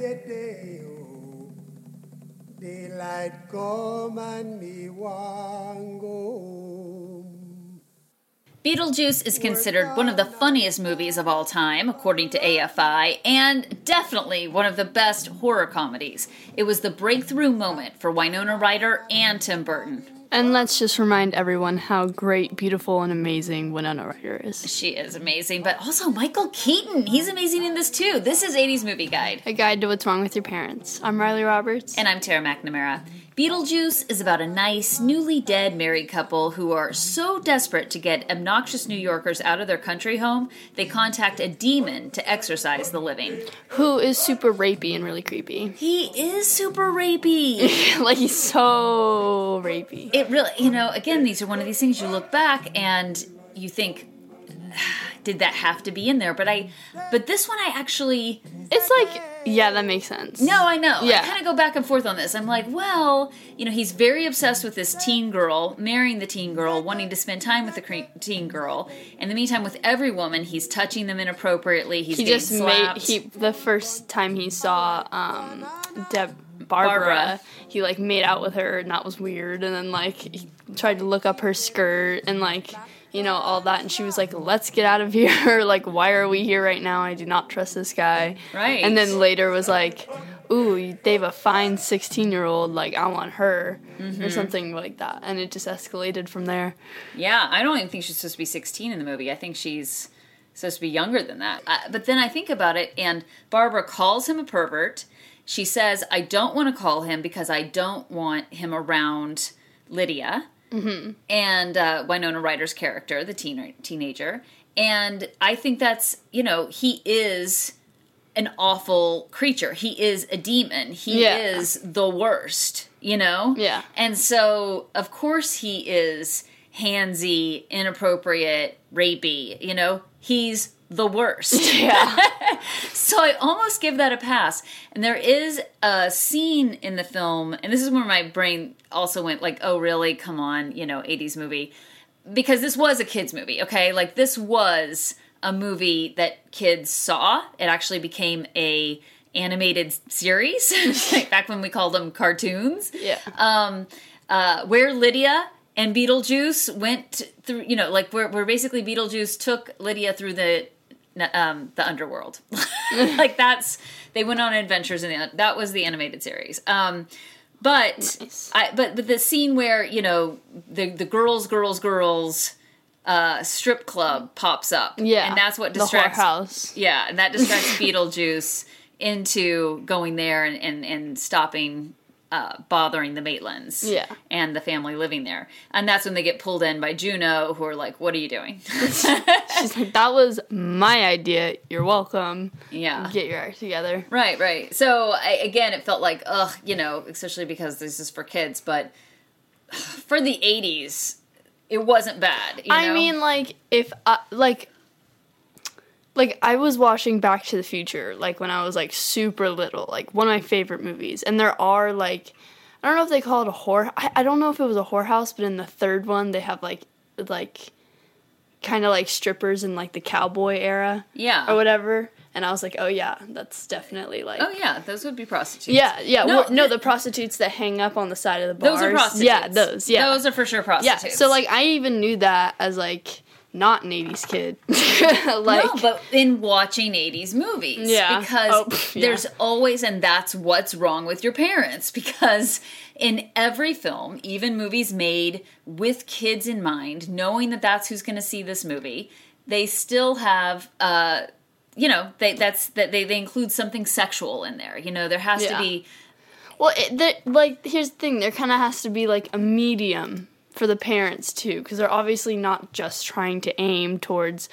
Mizete, oh. Daylight come and me go. Beetlejuice is considered one of the funniest movies of all time, according to AFI, and definitely one of the best horror comedies. It was the breakthrough moment for Winona Ryder and Tim Burton. And let's just remind everyone how great, beautiful, and amazing Winona Ryder is. She is amazing, but also Michael Keaton. He's amazing in this too. This is 80s Movie Guide. A guide to what's wrong with your parents. I'm Riley Roberts. And I'm Tara McNamara. Beetlejuice is about a nice, newly dead married couple who are so desperate to get obnoxious New Yorkers out of their country home, they contact a demon to exorcise the living. Who is super rapey and really creepy. He is super rapey. like, he's so rapey. it really, you know, again, these are one of these things you look back and you think, did that have to be in there? But I, but this one I actually, It's like, yeah, that makes sense. no, I know. Yeah. I kind of go back and forth on this. I'm like, well, you know, he's very obsessed with this teen girl, marrying the teen girl, wanting to spend time with the cre- teen girl. In the meantime, with every woman, he's touching them inappropriately. He's He just made he the first time he saw, um, Deb, Barbara, Barbara. he like made out with her and that was weird and then like he tried to look up her skirt and like you know all that and she was like let's get out of here like why are we here right now i do not trust this guy Right. and then later was like ooh they have a fine 16 year old like i want her Mm-hmm. or something like that and it just escalated from there Yeah, I don't even think she's supposed to be 16 in the movie. I think she's supposed to be younger than that. Uh, but then I think about it, and Barbara calls him a pervert. She says, I don't want to call him because I don't want him around Lydia Mm-hmm. and uh, Winona Ryder's character, the teen- teenager. And I think that's, you know, he is an awful creature. He is a demon. He Yeah. is the worst, you know? Yeah. And so, of course, he is handsy, inappropriate, rapey, you know? He's the worst. yeah so I almost give that a pass. And there is a scene in the film, and this is where my brain also went like, oh, really? Come on, you know, 80s movie. Because this was a kids' movie, okay? Like, this was a movie that kids saw. It actually became a animated series like back when we called them cartoons yeah um, uh, where Lydia and Beetlejuice went through, you know, like where, where basically Beetlejuice took Lydia through the um, the underworld. like that's they went on adventures in the that was the animated series. Um, but Nice. I but but the scene where you know the the girls girls girls uh, strip club pops up, yeah and that's what the distracts whorehouse yeah, and that distracts Beetlejuice into going there and, and, and stopping uh, bothering the Maitlands Yeah. and the family living there. And that's when they get pulled in by Juno, who are like, What are you doing? she's like that was my idea you're welcome yeah. get your act together Right, right. So I, again, it felt like, ugh, you know, especially because this is for kids, but for the 80s, it wasn't bad. You I mean, like if I, like like I was watching Back to the Future like when I was like super little, like one of my favorite movies, and there are like I don't know if they call it a whore. I, I don't know if it was a whorehouse, but in the third one they have like like kind of like strippers in like the cowboy era yeah. or whatever. And I was like, oh yeah, that's definitely like. Oh, yeah, those would be prostitutes. Yeah, yeah. No, No, no, the prostitutes that hang up on the side of the bars. Those are prostitutes. Yeah, those. Yeah, Those are for sure prostitutes. yeah. So like, I even knew that as like not an '80s kid. like, no, but in watching 80s movies. Yeah. Because Oh, pff, yeah. there's always, and that's what's wrong with your parents. Because in every film, even movies made with kids in mind, knowing that that's who's going to see this movie, they still have, uh, you know, they that's that they, they include something sexual in there. You know, there has to be well, it, like here's the thing: there kind of has to be like a medium for the parents too, because they're obviously not just trying to aim towards.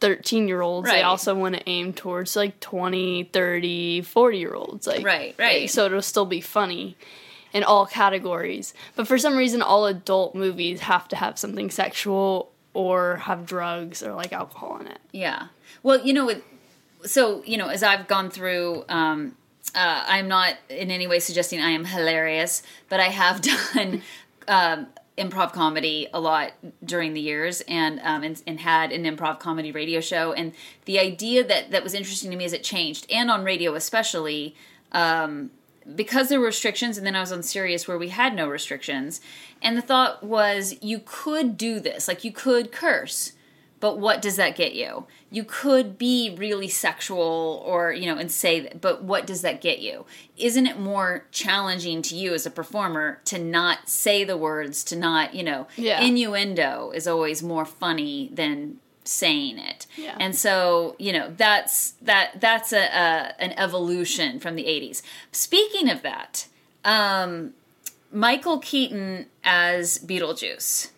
13 year olds they also want to aim towards like 20 30 40 year olds like Right, right. like, so it'll still be funny in all categories but for some reason all adult movies have to have something sexual or have drugs or like alcohol in it Yeah. Well, you know, it, so you know, as I've gone through, um, uh, I'm not in any way suggesting I am hilarious, but I have done um, improv comedy a lot during the years and, um, and and had an improv comedy radio show. And the idea that that was interesting to me as it changed and on radio especially um, because there were restrictions and then I was on Sirius where we had no restrictions. And the thought was you could do this. Like you could curse but what does that get you? You could be really sexual or you know and say but what does that get you? Isn't it more challenging to you as a performer to not say the words to not you know Yeah. innuendo is always more funny than saying it. Yeah. and so you know that's that that's a, a an evolution from the 80s speaking of that um michael keaton as beetlejuice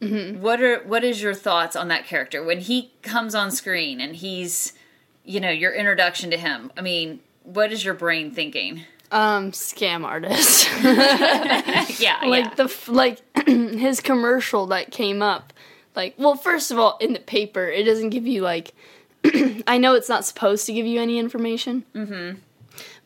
what are what is your thoughts on that character when he comes on screen and he's you know your introduction to him i mean what is your brain thinking Um, scam artist. yeah like yeah. the like his commercial that came up. Like, well, first of all, in the paper, it doesn't give you like. I know it's not supposed to give you any information. Mm-hmm.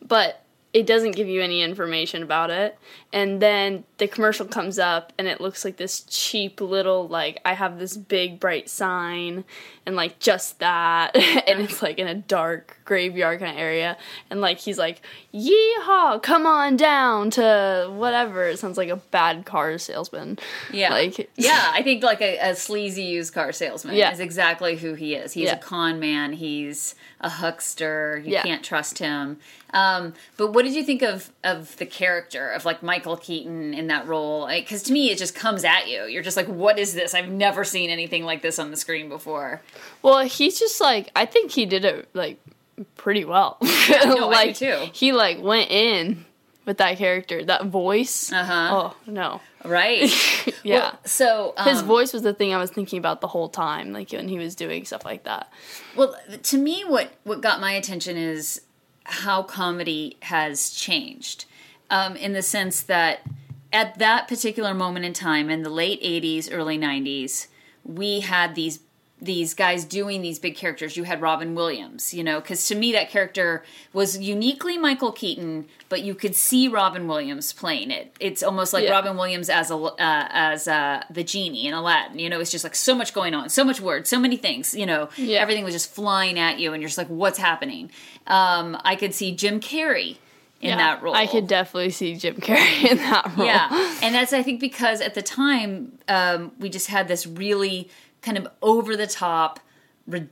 But it doesn't give you any information about it. And then the commercial comes up, and it looks like this cheap little like I have this big bright sign, and like just that, and it's like in a dark graveyard kind of area, and like he's like, "Yeehaw! Come on down to whatever." It sounds like a bad car salesman. yeah like yeah i think like a, a sleazy used car salesman Yeah. is exactly who he is he's Yeah. a con man he's a huckster you Yeah. can't trust him um, but what did you think of of the character of like michael keaton in that role because to me it just comes at you you're just like what is this i've never seen anything like this on the screen before Well, he's just like I think he did it like pretty well. No, like too. he like went in with that character, that voice. Uh-huh. Oh no. right Yeah. Well, so um, His voice was the thing I was thinking about the whole time, like when he was doing stuff like that. Well, to me, what what got my attention is how comedy has changed, um, in the sense that at that particular moment in time, in the late '80s, early '90s, we had these these guys doing these big characters. You had Robin Williams, you know, because to me that character was uniquely Michael Keaton, but you could see Robin Williams playing it. It's almost like Yeah. Robin Williams as a uh, as uh, the genie in Aladdin. You know, it's just like so much going on, so much words, so many things. You know, Yeah. everything was just flying at you, and you're just like, what's happening? Um, I could see Jim Carrey in Yeah, that role. I could definitely see Jim Carrey in that role. Yeah, and that's I think because at the time um, we just had this really kind of over the top,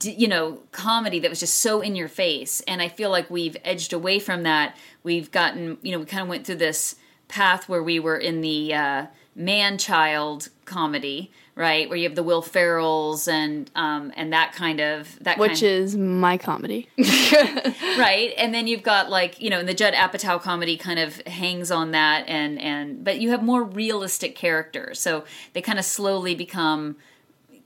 you know, comedy that was just so in your face, and I feel like we've edged away from that. We've gotten, you know, we kind of went through this path where we were in the uh, man child comedy, right, where you have the Will Ferrells and um, and that kind of that Which kind is my comedy. right and then you've got like you know and the judd apatow comedy kind of hangs on that and and but you have more realistic characters so they kind of slowly become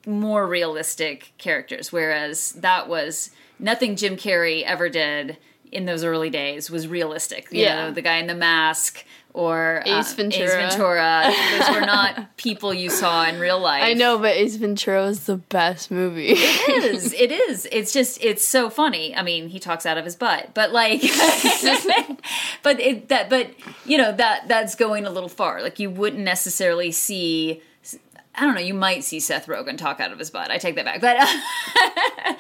more realistic characters whereas that was nothing jim carrey ever did in those early days was realistic you Yeah. know the guy in the mask or Ace um, Ventura. Ace Ventura. Those were not people you saw in real life. I know, but Ace Ventura is the best movie. It is. It is. It's just. It's so funny. I mean, he talks out of his butt, but like, but it that. But you know that that's going a little far. Like you wouldn't necessarily see. I don't know. You might see Seth Rogen talk out of his butt. I take that back, but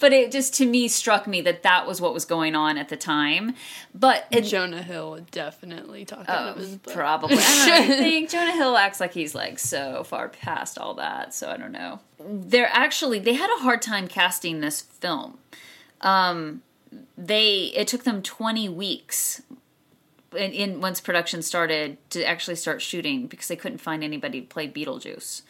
but it just to me struck me that that was what was going on at the time. But it, Jonah Hill definitely talk out of his butt. Probably. I don't know. I think Jonah Hill acts like he's like so far past all that, so I don't know. They're actually they had a hard time casting this film. Um they it took them 20 weeks in, in once production started to actually start shooting because they couldn't find anybody to play Beetlejuice.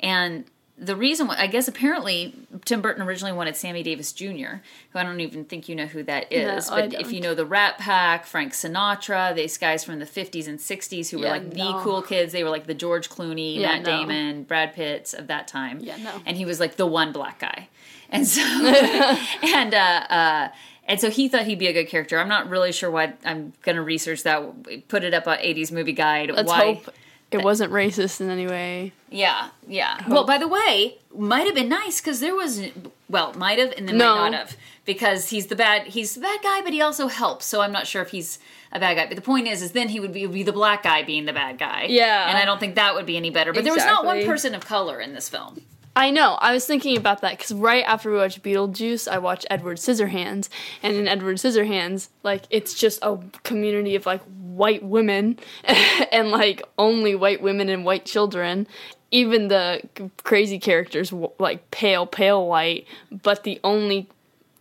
And the reason why, I guess apparently Tim Burton originally wanted Sammy Davis Jr., who I don't even think you know who that is. No, but if you know the Rat Pack, Frank Sinatra, these guys from the 50s and 60s who were Yeah, like the cool kids, they were like the George Clooney, Yeah, Matt no. Damon, Brad Pitts of that time. Yeah, no. And he was like the one black guy. And so, and, uh, uh, and so he thought he'd be a good character. I'm not really sure why. I'm going to research that. Put it up on 80s movie guide. Let's why, hope it wasn't racist in any way. Yeah, yeah. Well, by the way, might have been nice because there was, well, might have and then No. might not have because he's the bad, he's the bad guy, but he also helps. So I'm not sure if he's a bad guy. But the point is, is then he would be, be the black guy being the bad guy. Yeah. and I don't think that would be any better. But there was not one person of color in this film. I know. I was thinking about that because right after we watched Beetlejuice, I watched Edward Scissorhands, and in Edward Scissorhands, like it's just a community of like white women, and like only white women and white children. Even the crazy characters w- like pale, pale white, but the only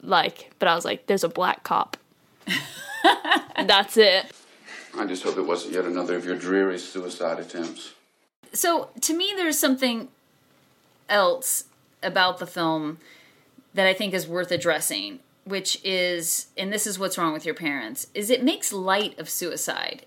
like. But I was like, there's a black cop. That's it. I just hope it wasn't yet another of your dreary suicide attempts. So to me, there's something else about the film that I think is worth addressing, which is, and this is what's wrong with your parents, is it makes light of suicide.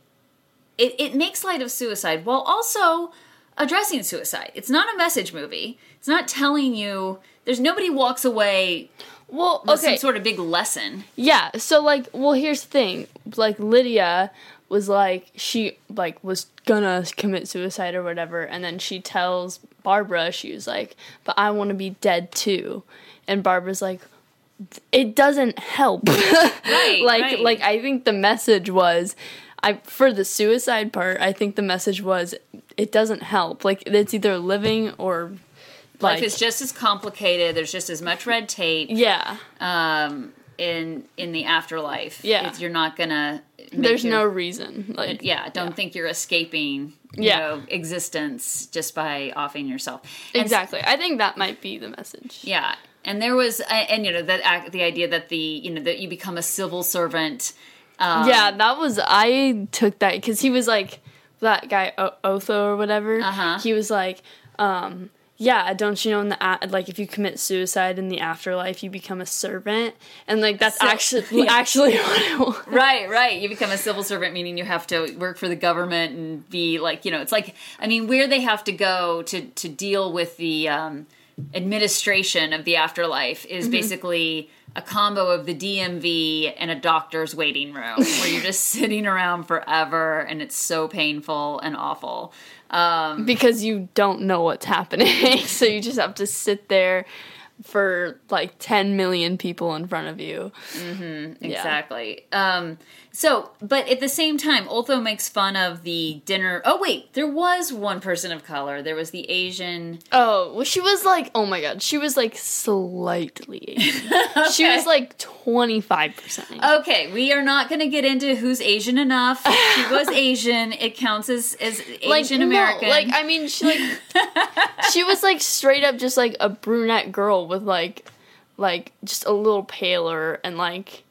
It, it makes light of suicide while also addressing suicide. It's not a message movie. It's not telling you. There's nobody walks away Well, with okay. some sort of big lesson. Yeah, so like well here's the thing. Like Lydia was like she like was gonna commit suicide or whatever and then she tells Barbara she was like, "But I want to be dead too." And Barbara's like it doesn't help. Right, like right. like I think the message was I for the suicide part, I think the message was it doesn't help. Like it's either living or like Life is just as complicated. There's just as much red tape. yeah. um, in in the afterlife. Yeah. You're not gonna. There's your- no reason. Like Yeah, don't think you're escaping. You Yeah. know, existence just by offing yourself. And Exactly. I think that might be the message. yeah, and there was, and you know that the idea that the you know that you become a civil servant. Um, yeah, that was I took that because he was like that guy o- Otho or whatever. Uh-huh. He was like, um, yeah, don't you know in the a- like if you commit suicide in the afterlife, you become a servant, and like that's So- actually yeah. actually what it was. Right, right. You become a civil servant, meaning you have to work for the government and be like, you know, it's like, I mean, where they have to go to to deal with the um, administration of the afterlife is Mm-hmm. basically a combo of the DMV and a doctor's waiting room, where you're just sitting around forever, and it's so painful and awful. Um, because you don't know what's happening, so you just have to sit there for like 10 million people in front of you. Exactly. Um, so, but at the same time, Otho makes fun of the dinner. Oh, wait, there was one person of color. There was the Asian. Oh, well, she was like, oh my god, she was like slightly Asian. She was like 25% Okay, we are not going to get into who's Asian enough. She was Asian. It counts as, as like Asian American. No, like I mean, she like she was like straight up just like a brunette girl with like like just a little paler and like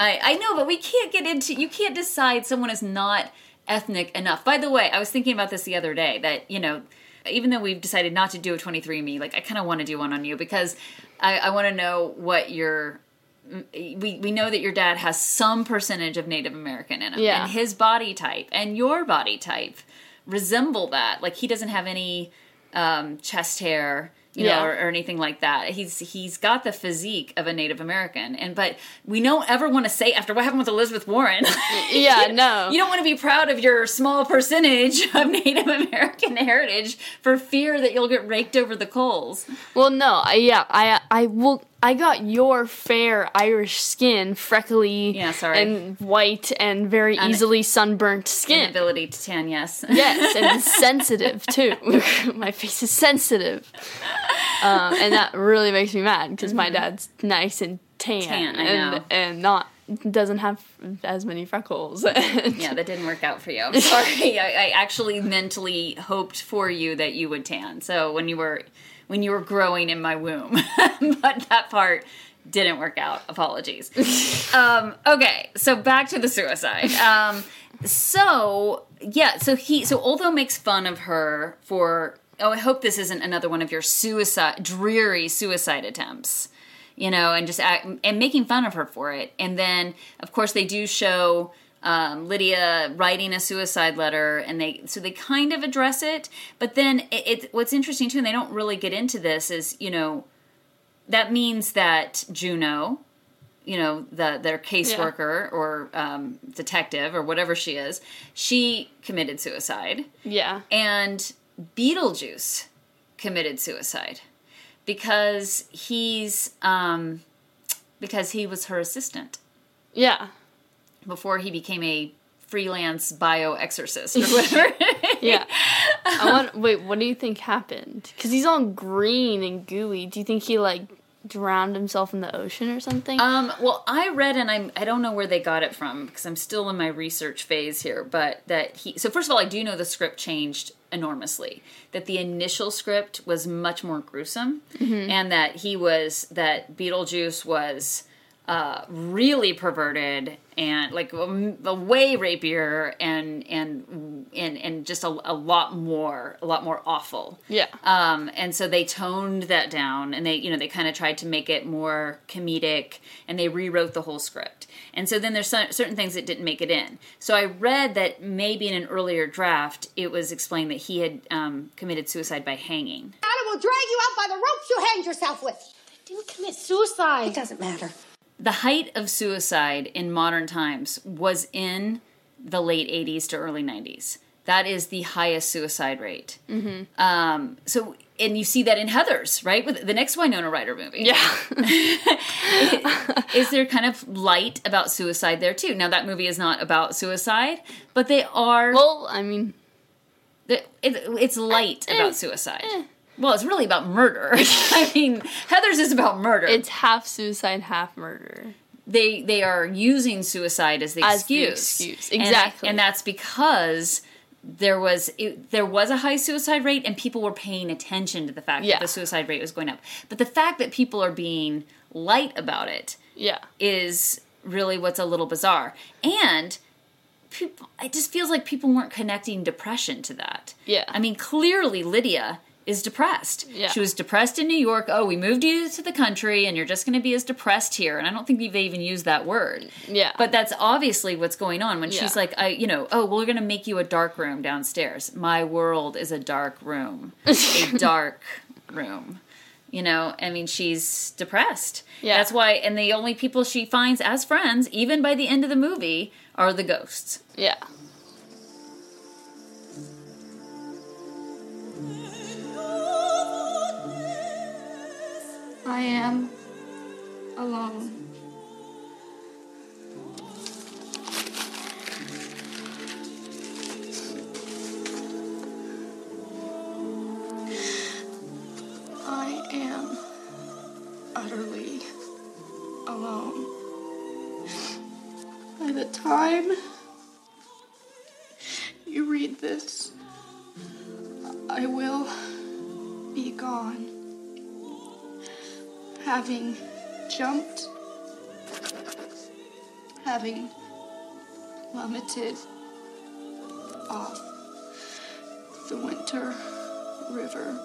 I, I know, but we can't get into. You can't decide someone is not ethnic enough. By the way, I was thinking about this the other day. That you know, even though we've decided not to do a 23andMe, like I kind of want to do one on you because I, I want to know what your. We we know that your dad has some percentage of Native American in him, Yeah. and his body type and your body type resemble that. Like he doesn't have any um, chest hair, you Yeah. know, or, or anything like that. He's he's got the physique of a Native American, and but we don't ever want to say after what happened with Elizabeth Warren. yeah, no. You don't want to be proud of your small percentage of Native American heritage for fear that you'll get raked over the coals. well, no, I, yeah, I I will. I got your fair Irish skin, freckly, Yeah, sorry. and white and very Un- easily sunburnt skin. Ability to tan, yes. Yes, and sensitive too. My face is sensitive, um, and that really makes me mad because my dad's nice and tan, Mm-hmm. Tan, I and know. and not doesn't have as many freckles. Yeah, that didn't work out for you. I'm sorry. I, I actually mentally hoped for you that you would tan. So when you were when you were growing in my womb, but that part didn't work out. Apologies. um, okay, so back to the suicide. Um, so yeah, so he so Otho makes fun of her for. Oh, I hope this isn't another one of your suicide dreary suicide attempts you know, and just act, and making fun of her for it. And then, of course, they do show um, Lydia writing a suicide letter, and they so they kind of address it. But then, it, it what's interesting too, and they don't really get into this, is you know, that means that Juno, you know, the their caseworker or um, detective or whatever she is, she committed suicide, Yeah. and Beetlejuice committed suicide because he's um, because he was her assistant Yeah. before he became a freelance bioexorcist or whatever. Yeah. I want wait, what do you think happened? Cuz he's all green and gooey. Do you think he like drowned himself in the ocean or something? Um, well, I read, and I'm I don't know where they got it from because I'm still in my research phase here. But that he so first of all, I do know the script changed enormously. That the initial script was much more gruesome, and that he was that Beetlejuice was uh, really perverted and like a, a way rapier and and and and just a, a lot more a lot more awful. yeah. Um, and so they toned that down and they, you know, they kind of tried to make it more comedic and they rewrote the whole script. And so then there's some, certain things that didn't make it in. So I read that maybe in an earlier draft, it was explained that he had um, committed suicide by hanging. I will drag you out by the ropes you hanged yourself with. didn't commit suicide. It doesn't matter. The height of suicide in modern times was in the late 80s to early 90s. That is the highest suicide rate. Mm-hmm. Um, so, and you see that in Heathers, right? With the next Winona Ryder movie. Yeah. is there kind of light about suicide there too? Now that movie is not about suicide, but they are. well, I mean, it, it's light Eh, about suicide. Well, it's really about murder. I mean, Heathers is about murder. it's half suicide, half murder. they they are using suicide as the As the excuse. excuse, And- exactly. and, that's because there was it, there was a high suicide rate, and people were paying attention to the fact Yeah. that the suicide rate was going up. But the fact that people are being light about it Yeah. is really what's a little bizarre. And people, it just feels like people weren't connecting depression to that. Yeah. I mean, clearly Lydia is depressed. Yeah. She was depressed in New York. Oh, we moved you to the country and you're just going to be as depressed here. And I don't think they even use that word. Yeah. But that's obviously what's going on when she's like, I, you know, oh, well, we're going to make you a dark room downstairs. My world is a dark room. a dark room. You know, I mean, she's depressed. Yeah. That's why, and the only people she finds as friends, even by the end of the movie, are the ghosts. Yeah. I am alone. I am utterly alone. By the time you read this, I will be gone having jumped, having plummeted off the Winter River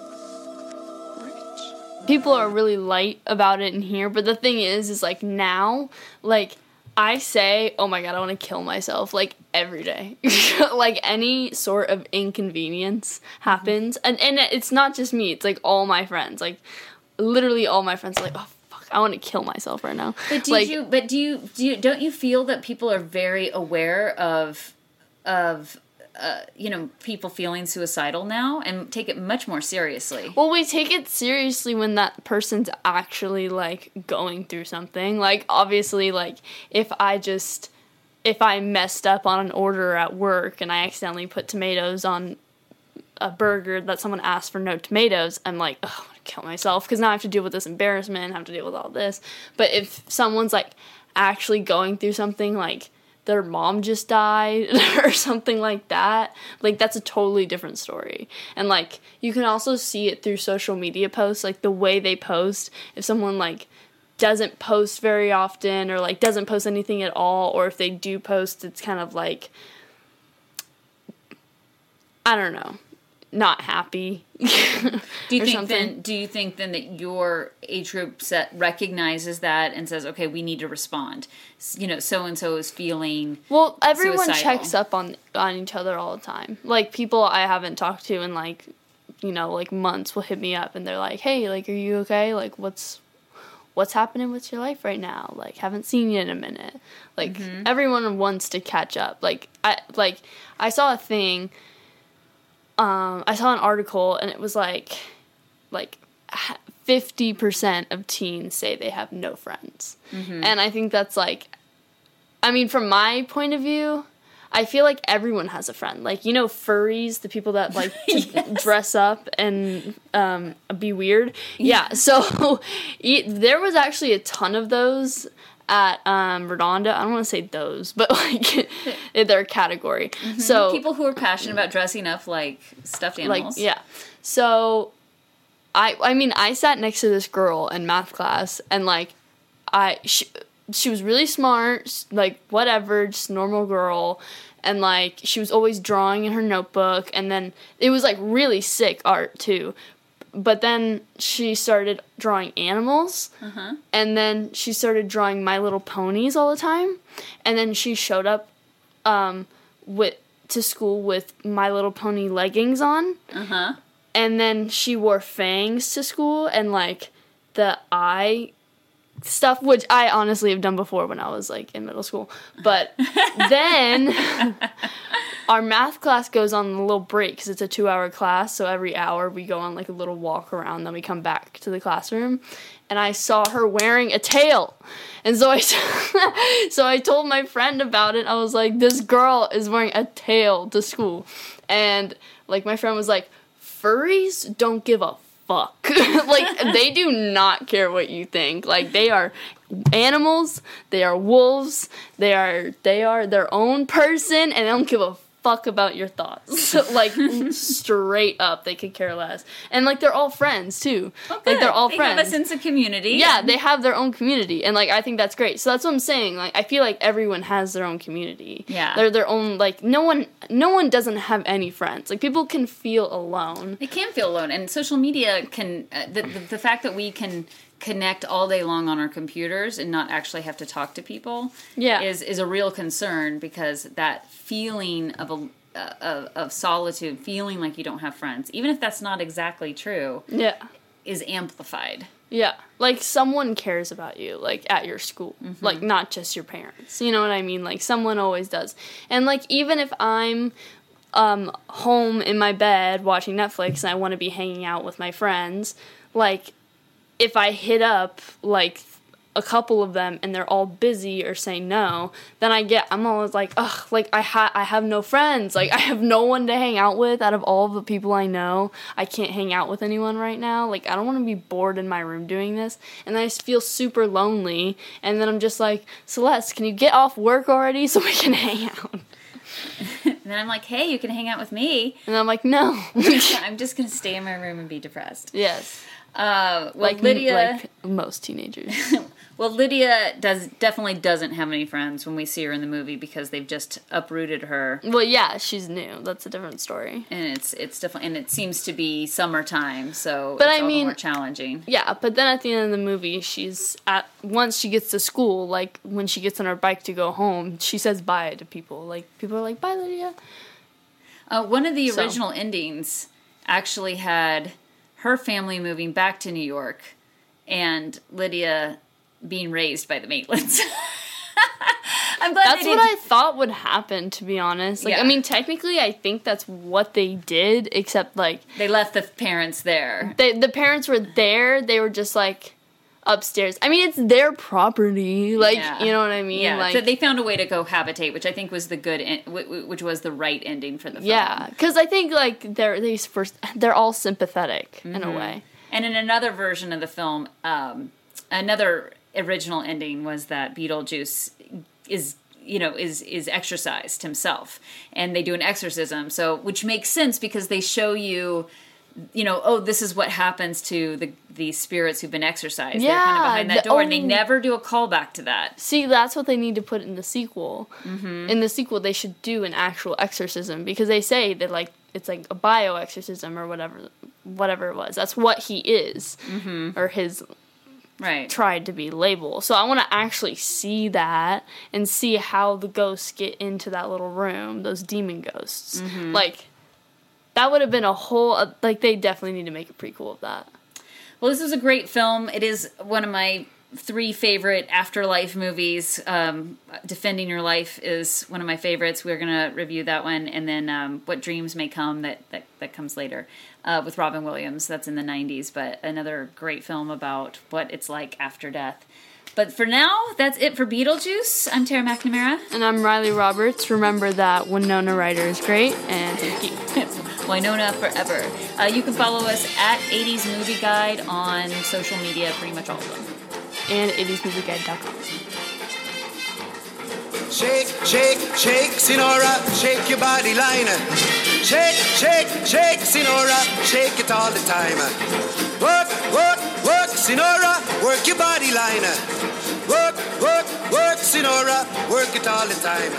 Bridge. people are really light about it in here but the thing is is like now like i say oh my god i want to kill myself like every day like any sort of inconvenience happens and and it's not just me it's like all my friends like literally all my friends are like oh fuck i want to kill myself right now But do like you? But do you? Do you? Don't you feel that people are very aware of, of, uh, you know, people feeling suicidal now and take it much more seriously? Well, we take it seriously when that person's actually like going through something. Like obviously like if I just if I messed up on an order at work and I accidentally put tomatoes on a burger that someone asked for no tomatoes, I'm like, oh, kill myself because now I have to deal with this embarrassment, I have to deal with all this. But if someone's like actually going through something like their mom just died or something like that, like that's a totally different story. And like you can also see it through social media posts, like the way they post. If someone like doesn't post very often or like doesn't post anything at all or if they do post it's kind of like I don't know, not happy. Do you think something. then? Do you think then that your age group set recognizes that and says, okay, we need to respond? You know, so and so is feeling. Well, everyone Suicidal. checks up on on each other all the time. Like people I haven't talked to in like you know like months will hit me up and they're like, "Hey, like are you okay? Like what's what's happening with your life right now? Like, haven't seen you in a minute. Like, mm-hmm. everyone wants to catch up. Like, I like I saw a thing. Um, I saw an article and it was like, like fifty percent of teens say they have no friends, and I think that's like, I mean, from my point of view. I feel like everyone has a friend. Like you know, furries, the people that like to dress up and um, be weird. Yeah. So e- there was actually a ton of those at um, Redonda. I don't want to say those, but like in their category. So People who are passionate about dressing up like stuffed like animals. yeah. So I I mean I sat next to this girl in math class and like I she, she was really smart, like whatever, just normal girl. And like she was always drawing in her notebook and then it was like really sick art too. But then she started drawing animals. And then she started drawing My Little Ponies all the time. And then she showed up um with to school with My Little Pony leggings on Uh huh. and then she wore fangs to school and like the eye stuff which i honestly have done before when i was like in middle school but then our math class goes on a little break because it's a two hour class so every hour we go on like a little walk around then we come back to the classroom. And i saw her wearing a tail. And so i so i told my friend about it. I was like this girl is wearing a tail to school. And like my friend was like furries don't give a fuck. like they do not care what you think. Like they are animals, they are wolves, they are they are their own person and they don't give a fuck about your thoughts. like straight up they could care less. And like they're all friends too. Like they're all they friends. have a sense of community. Yeah, they have their own community, and like I think that's great. So that's what I'm saying. Like I feel like everyone has their own community. Yeah. they're their own. Like no one, no one doesn't have any friends. Like people can feel alone. They can feel alone, and social media can. Uh, the, the the fact that we can connect all day long on our computers and not actually have to talk to people, Yeah. is is a real concern because that feeling of a uh, of, of solitude, feeling like you don't have friends, even if that's not exactly true, Yeah, is amplified. yeah. Like someone cares about you, like at your school, like not just your parents. You know what I mean? Like someone always does. And like even if I'm um home in my bed watching Netflix and I want to be hanging out with my friends, like if I hit up like a couple of them and they're all busy or say no, then I get I'm always like, ugh, like I ha I have no friends. Like I have no one to hang out with out of all of the people I know. I can't hang out with anyone right now. Like I don't want to be bored in my room doing this. And I just feel super lonely. And then I'm just like, Celeste, can you get off work already so we can hang out? And then I'm like, hey, you can hang out with me. And I'm like, no. I'm just gonna stay in my room and be depressed. yes. Uh, well, Like Lydia. like most teenagers. Well, Lydia does definitely doesn't have any friends when we see her in the movie because they've just uprooted her, well, yeah, she's new. That's a different story. and it's it's definitely and it seems to be summertime, so But it's I mean- more challenging. Yeah, but then at the end of the movie, she's at once she gets to school, like when she gets on her bike to go home, she says bye to people. Like people are like, "Bye, Lydia." Uh, one of the So- original endings actually had her family moving back to New York, and Lydia being raised by the Maitlands. I'm glad That's what I thought would happen. To be honest, like Yeah. I mean, technically, I think that's what they did. Except like they left the parents there. they, the parents were there. They were just like upstairs. I mean, it's their property. Like Yeah. you know what I mean? Yeah, like so they found a way to cohabitate, which I think was the good, en- wh- wh- which was the right ending for the film. yeah, because I think like they're they first they're all sympathetic in Mm-hmm. a way. And in another version of the film, um, another original ending was that Beetlejuice is you know is is exorcised himself, and they do an exorcism. So which makes sense because they show you. You know, oh, this is what happens to the the spirits who've been exorcised. They're kind of Yeah, behind that the- door, and they never do a callback to that. See, that's what they need to put in the sequel. Mm-hmm. In the sequel, they should do an actual exorcism because they say that like it's like a bio exorcism or whatever, whatever it was. That's what he is, Mm-hmm. or his Right. tried to be labeled. So I want to actually see that and see how the ghosts get into that little room, those demon ghosts. Mm-hmm. Like that would have been a whole uh, like they definitely need to make a prequel of that. Well, this is a great film. It is one of my three favorite afterlife movies. Um, Defending Your Life is one of my favorites. We're gonna review that one, and then um, What Dreams May Come that that, that comes later uh, with Robin Williams. That's in the '90s, but another great film about what it's like after death. But for now, that's it for Beetlejuice. I'm Tara McNamara. And I'm Riley Roberts. Remember that Winona Ryder is great, and thank you. Winona forever. Uh, you can follow us at 80s Movie Guide on social media, pretty much all of them. And 80smovieguide.com. Shake, shake, shake, Senora, shake your body liner. Shake, shake, shake, Senora, shake it all the time. Work, work, work, Senora, work your body liner. Work, work, work, Senora, work it all the time.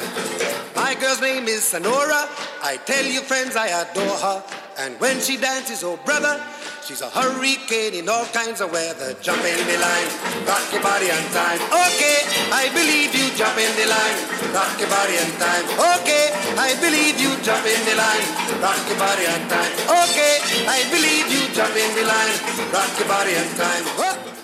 My girl's name is Senora. I tell you, friends, I adore her. And when she dances, oh brother, she's a hurricane in all kinds of weather. Jump in the line, rock your body on time. Okay, I believe you. Jump in the line, rock your body on time. Okay, I believe you. Jump in the line, rock your body on time. Okay, I believe you. Jump in the line, rock your body on time. Oh.